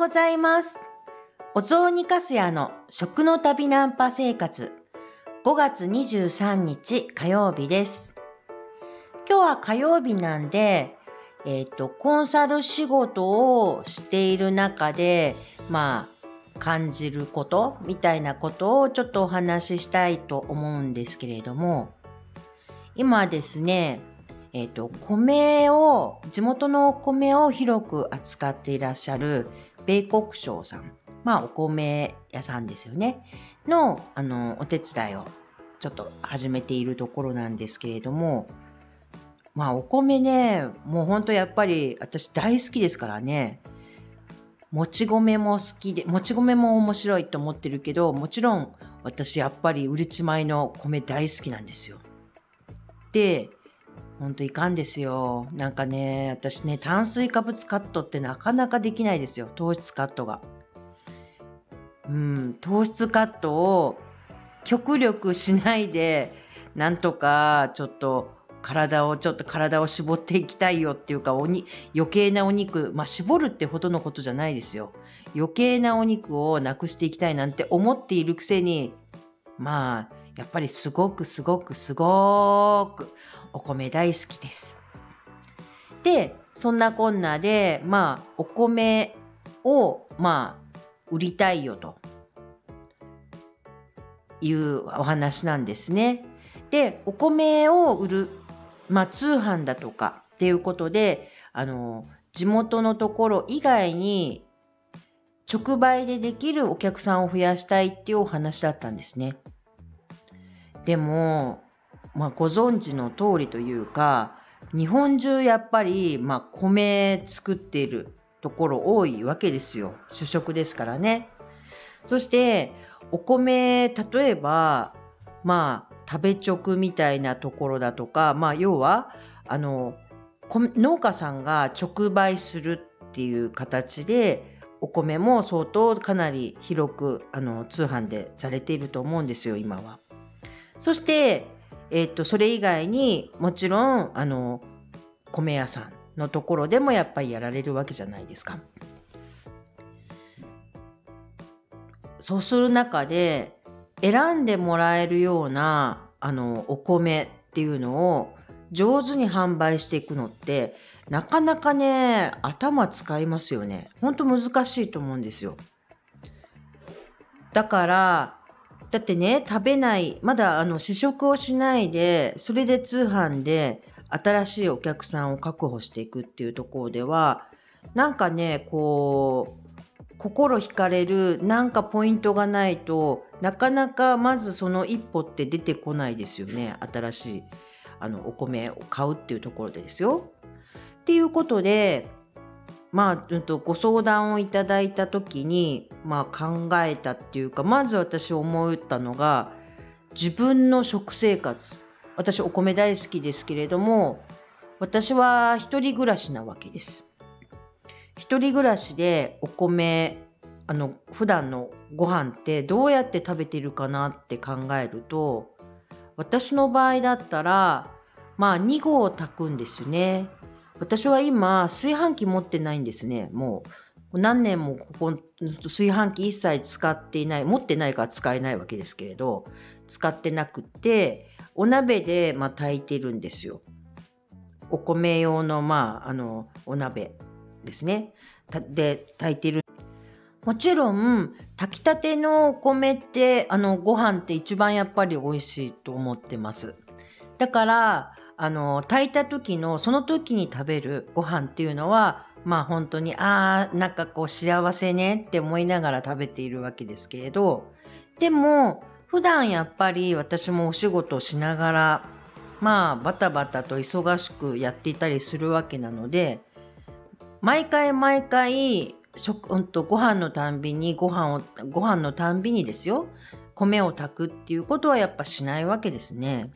ございます。お雑煮かすやの食の旅ナンパ生活。5月23日火曜日です。今日は火曜日なんで、えっ、と、コンサル仕事をしている中で、まあ、感じることみたいなことをちょっとお話ししたいと思うんですけれども、今ですね、えっ、と、米を、地元のお米を広く扱っていらっしゃる米国商さん、まあお米屋さんですよね、の、あの、お手伝いをちょっと始めているところなんですけれども、まあお米ね、もうほんとやっぱり私大好きですからね、もち米も好きで、もち米も面白いと思ってるけど、もちろん私やっぱりうるち米の米大好きなんですよ。で、ほんといかんですよ。なんかね、私ね、炭水化物カットってなかなかできないですよ。糖質カットが。うん、糖質カットを極力しないで、なんとかちょっと体をちょっと体を絞っていきたいよっていうかおに余計なお肉まあ絞るってほどのことじゃないですよ余計なお肉をなくしていきたいなんて思っているくせにまあやっぱりすごくすごくすごくお米大好きですでそんなこんなでまあお米をまあ売りたいよというお話なんですねでお米を売るまあ、通販だとかっていうことで、あの、地元のところ以外に直売でできるお客さんを増やしたいっていうお話だったんですね。でも、まあ、ご存知の通りというか、日本中やっぱり、まあ、米作っているところ多いわけですよ。主食ですからね。そして、お米、例えば、まあ、食べ直みたいなところだとか、まあ、要はあの農家さんが直売するっていう形でお米も相当かなり広くあの通販でされていると思うんですよ今は。そして、えっとそれ以外にもちろんあの米屋さんのところでもやっぱりやられるわけじゃないですか。そうする中で選んでもらえるようなあのお米っていうのを上手に販売していくのってなかなかね頭使いますよね。ほんと難しいと思うんですよ。だからだってね食べないまだあの試食をしないでそれで通販で新しいお客さんを確保していくっていうところではなんかねこう心惹かれるなんかポイントがないとなかなかまずその一歩って出てこないですよね新しいあのお米を買うっていうところでですよ。っていうことでまあ、うん、とご相談をいただいた時に、まあ、考えたっていうかまず私思ったのが自分の食生活私お米大好きですけれども私は一人暮らしなわけです。一人暮らしでお米あの普段のご飯ってどうやって食べてるかなって考えると私の場合だったらまあ2合炊くんですね。私は今炊飯器持ってないんですね。もう何年もここ炊飯器一切使っていない持ってないから使えないわけですけれど使ってなくてお鍋でまあ炊いてるんですよ。お米用のまああのお鍋ですね。で炊いてるもちろん炊きたてのお米ってあのご飯って一番やっぱり美味しいと思ってます。だからあの炊いた時のその時に食べるご飯っていうのはまあ本当にああなんかこう幸せねって思いながら食べているわけですけれどでも普段やっぱり私もお仕事をしながらまあバタバタと忙しくやっていたりするわけなので毎回毎回食、うん、とご飯のたんびにご飯をご飯のたんびにですよ米を炊くっていうことはやっぱしないわけですね。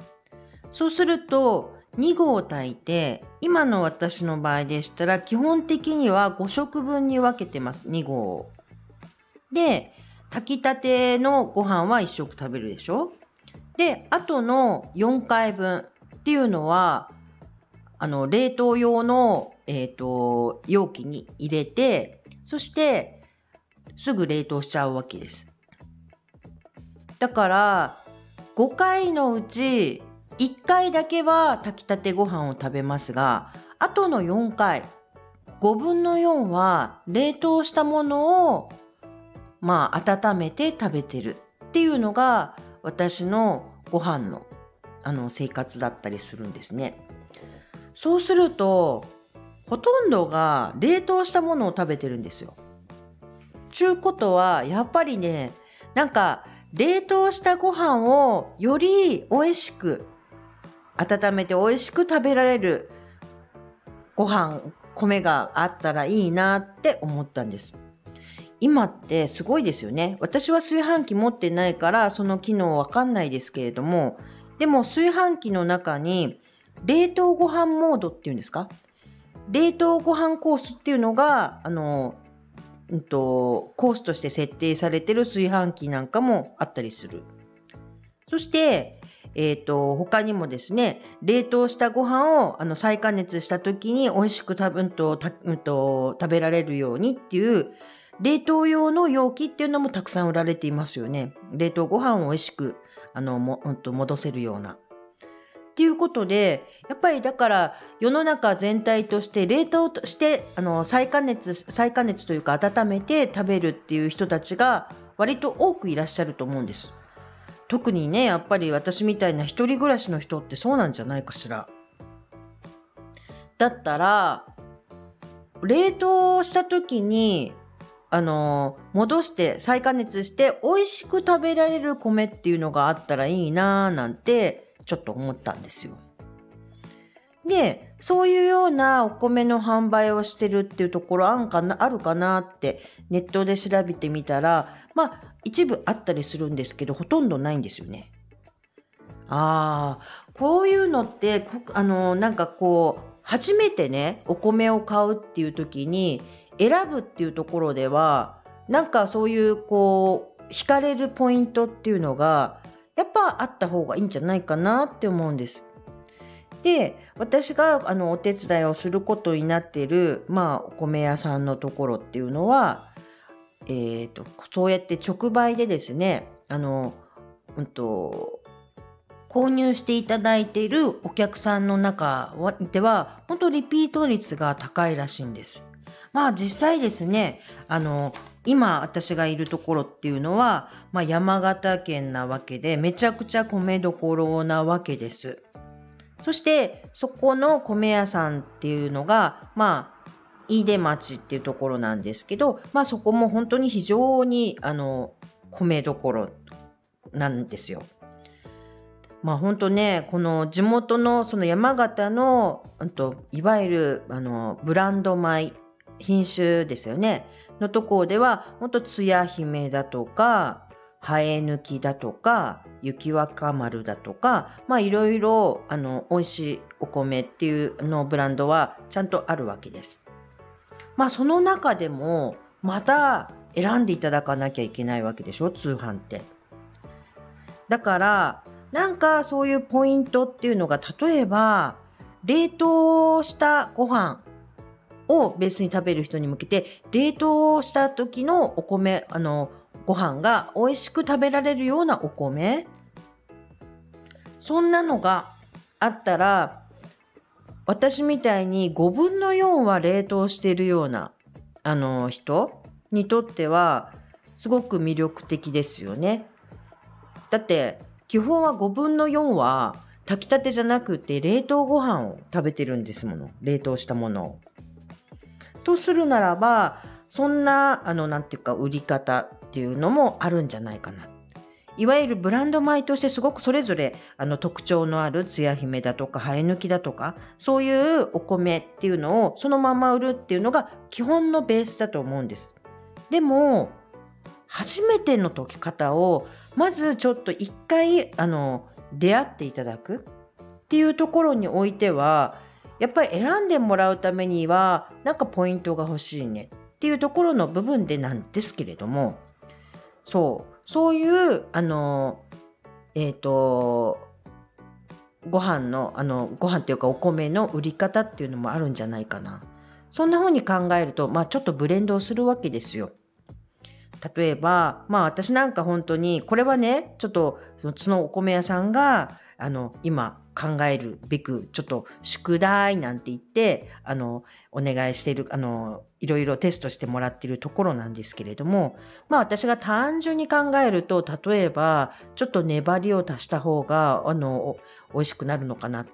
そうすると2合炊いて今の私の場合でしたら基本的には5食分に分けてます2合で炊きたてのご飯は1食食べるでしょ？であとの4回分っていうのはあの冷凍用の、えーと、容器に入れてそしてすぐ冷凍しちゃうわけです。だから5回のうち1回だけは炊きたてご飯を食べますがあとの4回5分の4は冷凍したものをまあ温めて食べてるっていうのが私のご飯のあの生活だったりするんですね。そうするとほとんどが冷凍したものを食べてるんですよ。ちゅうことはやっぱりねなんか冷凍したご飯をより美味しく温めて美味しく食べられるご飯米があったらいいなって思ったんです。今ってすごいですよね。私は炊飯器持ってないからその機能わかんないですけれども、でも炊飯器の中に冷凍ご飯モードっていうんですか？冷凍ご飯コースっていうのが、あの、うんと、コースとして設定されてる炊飯器なんかもあったりする。そして、えっ、ー、と、他にもですね、冷凍したご飯をあの再加熱した時に美味しく食べ,、んとうんと、食べられるようにっていう冷凍用の容器っていうのもたくさん売られていますよね。冷凍ご飯を美味しくあのも、うん、と戻せるような。っていうことで、やっぱりだから世の中全体として冷凍としてあの再加熱、再加熱というか温めて食べるっていう人たちが割と多くいらっしゃると思うんです。特にね、やっぱり私みたいな一人暮らしの人ってそうなんじゃないかしら。だったら、冷凍した時に、あの、戻して再加熱して美味しく食べられる米っていうのがあったらいいなぁなんてちょっと思ったんですよ。で、そういうようなお米の販売をしてるっていうところあんかなあるかなってネットで調べてみたら、ま一部あったりするんですけど、ほとんどないんですよね。ああ、こういうのって、あの、なんかこう、初めてね、お米を買うっていう時に選ぶっていうところでは、なんかそういうこう、惹かれるポイントっていうのが、やっぱあった方がいいんじゃないかなって思うんです。で私があのお手伝いをすることになっている、まあ、お米屋さんのところっていうのは、えーと、そうやって直売でですねあの、うんと、購入していただいているお客さんの中では本当リピート率が高いらしいんです。まあ実際ですねあの今私がいるところっていうのは、まあ、山形県なわけでめちゃくちゃ米どころなわけです。そしてそこの米屋さんっていうのがまあ飯豊町っていうところなんですけど、まあそこも本当に非常にあの米どころなんですよ。まあ本当ね、この地元のその山形の、といわゆるあのブランド米、品種ですよね、のところでは、本当つや姫だとか、ハエ抜きだとか、雪若丸だとか、まあいろいろ、あの、美味しいお米っていうのブランドはちゃんとあるわけです。まあその中でも、また選んでいただかなきゃいけないわけでしょ、通販って。だから、なんかそういうポイントっていうのが、例えば、冷凍したご飯をベースに食べる人に向けて、冷凍した時のお米、あの、ご飯が美味しく食べられるようなお米？そんなのがあったら私みたいに5分の4は冷凍しているようなあの人にとってはすごく魅力的ですよね。だって基本は5分の4は炊きたてじゃなくて冷凍ご飯を食べてるんですもの冷凍したものを。とするならばそんなあのなんていうか売り方っていうのもあるんじゃないかな。いわゆるブランド米としてすごくそれぞれあの特徴のあるつや姫だとか生え抜きだとかそういうお米っていうのをそのまま売るっていうのが基本のベースだと思うんです。でも初めての解き方をまずちょっと一回あの出会っていただくっていうところにおいてはやっぱり選んでもらうためにはなんかポイントが欲しいねっていうところの部分でなんですけれどもそう。そういう、あの、えっ、ー、と、ご飯の、あの、ご飯っていうかお米の売り方っていうのもあるんじゃないかな。そんな風に考えると、まあちょっとブレンドをするわけですよ。例えば、まあ私なんか本当に、これはね、ちょっとそのお米屋さんが、あの、今考えるべく、ちょっと宿題なんて言って、あの、お願いしている、あの、いろいろテストしてもらってるところなんですけれども、まあ私が単純に考えると、例えば、ちょっと粘りを足した方が、あの、美味しくなるのかな。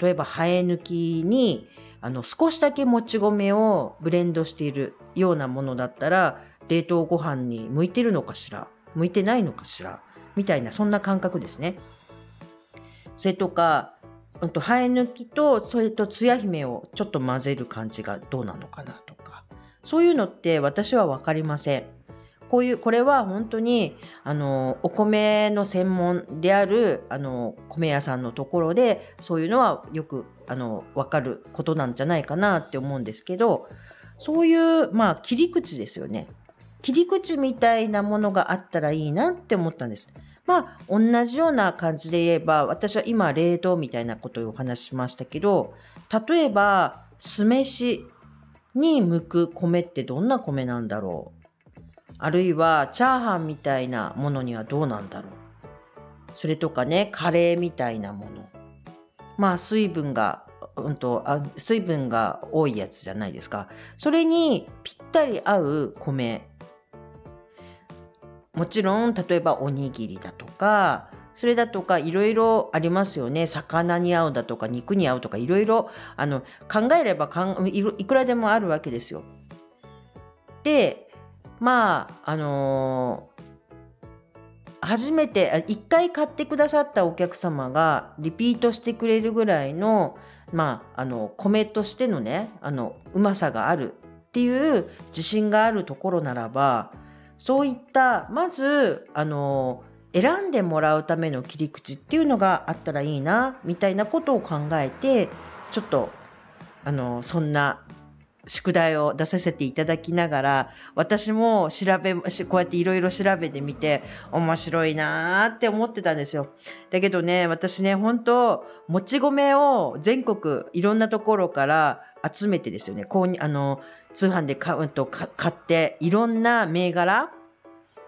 例えば、生え抜きに、あの、少しだけもち米をブレンドしているようなものだったら、冷凍ご飯に向いてるのかしら？向いてないのかしら？みたいな、そんな感覚ですね。それとか、うんと、生え抜きと、それとつや姫をちょっと混ぜる感じがどうなのかなとか、そういうのって私はわかりません。こういう、これは本当に、あの、お米の専門である、あの、米屋さんのところで、そういうのはよく、あの、わかることなんじゃないかなって思うんですけど、そういう、まあ、切り口ですよね。切り口みたいなものがあったらいいなって思ったんです。まあ、同じような感じで言えば、私は今、冷凍みたいなことをお話ししましたけど、例えば、酢飯に向く米ってどんな米なんだろう？あるいは、チャーハンみたいなものにはどうなんだろう？それとかね、カレーみたいなもの。まあ、水分が、うんと、あ水分が多いやつじゃないですか。それにぴったり合う米もちろん例えばおにぎりだとかそれだとかいろいろありますよね魚に合うだとか肉に合うとかいろいろあの考えればいくらでもあるわけですよ。でまああのー、初めて一回買ってくださったお客様がリピートしてくれるぐらいのまああの米としてのねあのうまさがあるっていう自信があるところならばそういったまずあの選んでもらうための切り口っていうのがあったらいいなみたいなことを考えてちょっとあのそんな宿題を出させていただきながら私も調べこうやっていろいろ調べてみて面白いなーって思ってたんですよ。だけどね私ね本当もち米を全国いろんなところから集めてですよねこうにあの通販で買うと買っていろんな銘柄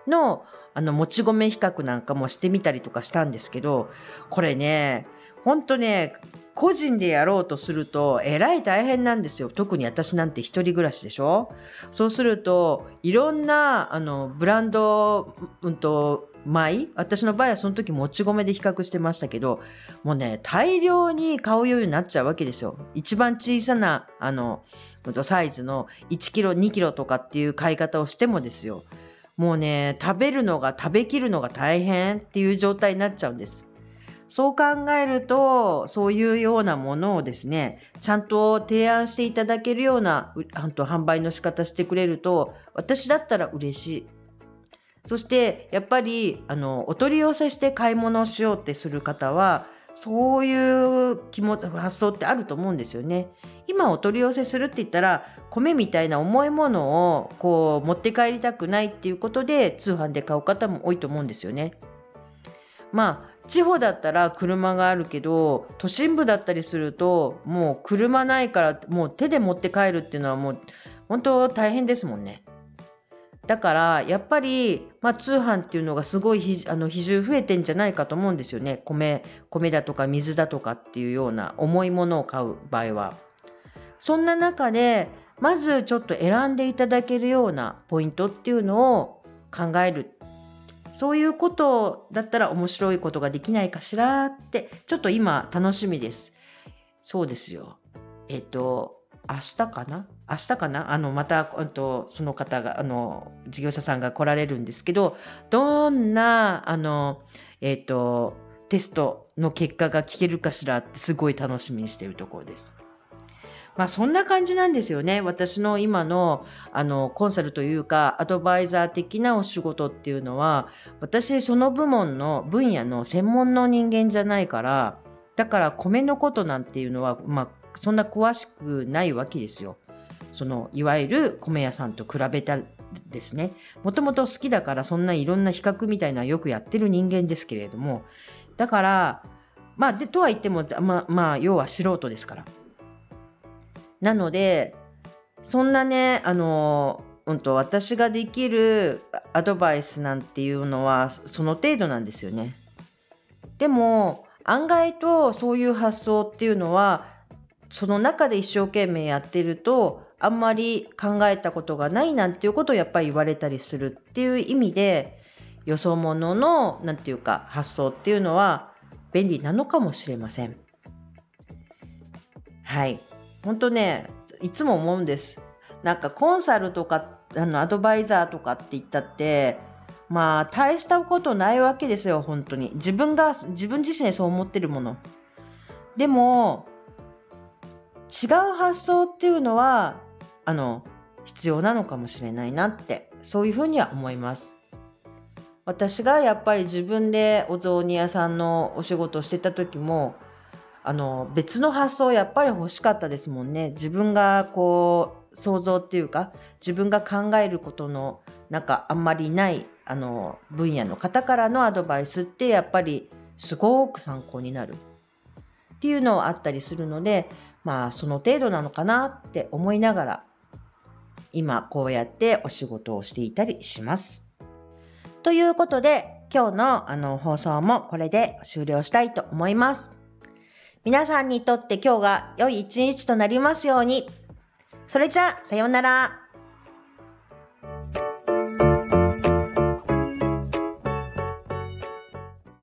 のあのもち米比較なんかもしてみたりとかしたんですけどこれねほんとね個人でやろうとするとえらい大変なんですよ。特に私なんて一人暮らしでしょ。そうするといろんなあのブランド、うんと、米私の場合はその時もち米で比較してましたけどもうね大量に買うようになっちゃうわけですよ。一番小さなあのサイズの1キロ2キロとかっていう買い方をしてもですよ。もうね食べるのが食べきるのが大変っていう状態になっちゃうんです。そう考えると、そういうようなものをですね、ちゃんと提案していただけるような販売の仕方してくれると、私だったら嬉しい。そして、やっぱり、あの、お取り寄せして買い物をしようってする方は、そういう気持ち、発想ってあると思うんですよね。今お取り寄せするって言ったら、米みたいな重いものをこう持って帰りたくないっていうことで通販で買う方も多いと思うんですよね。ま地方だったら車があるけど都心部だったりするともう車ないからもう手で持って帰るっていうのはもう本当大変ですもんね。だからやっぱり、まあ、通販っていうのがすごいあの比重増えてんじゃないかと思うんですよね米米だとか水だとかっていうような重いものを買う場合は。そんな中でまずちょっと選んでいただけるようなポイントっていうのを考えるそういうことだったら面白いことができないかしらってちょっと今楽しみです。そうですよ。えっと明日かな？明日かな？あのまたとその方があの事業者さんが来られるんですけどどんなあのえっとテストの結果が聞けるかしらってすごい楽しみにしているところです。まあそんな感じなんですよね。私の今のあのコンサルというかアドバイザー的なお仕事っていうのは私その部門の分野の専門の人間じゃないからだから米のことなんていうのはまあそんな詳しくないわけですよ。そのいわゆる米屋さんと比べたですね。もともと好きだからそんないろんな比較みたいなよくやってる人間ですけれどもだからまあでとは言ってもまあまあ要は素人ですから。なので、そんなね、あの、うんと、私ができるアドバイスなんていうのはその程度なんですよね。でも案外とそういう発想っていうのはその中で一生懸命やってるとあんまり考えたことがないなんていうことをやっぱり言われたりするっていう意味でよそ者のなんていうか発想っていうのは便利なのかもしれません。はい。本当ね、いつも思うんです。なんかコンサルとかあのアドバイザーとかって言ったってまあ大したことないわけですよ本当に。自分が自分自身でそう思ってるもの。でも違う発想っていうのはあの必要なのかもしれないなってそういうふうには思います。私がやっぱり自分でお雑煮屋さんのお仕事をしてた時もあの別の発想やっぱり欲しかったですもんね自分がこう想像っていうか自分が考えることのなんかあんまりないあの分野の方からのアドバイスってやっぱりすごく参考になるっていうのはあったりするのでまあその程度なのかなって思いながら今こうやってお仕事をしていたりします。ということで今日のあの放送もこれで終了したいと思います。皆さんにとって今日が良い一日となりますように。それじゃあ、さようなら。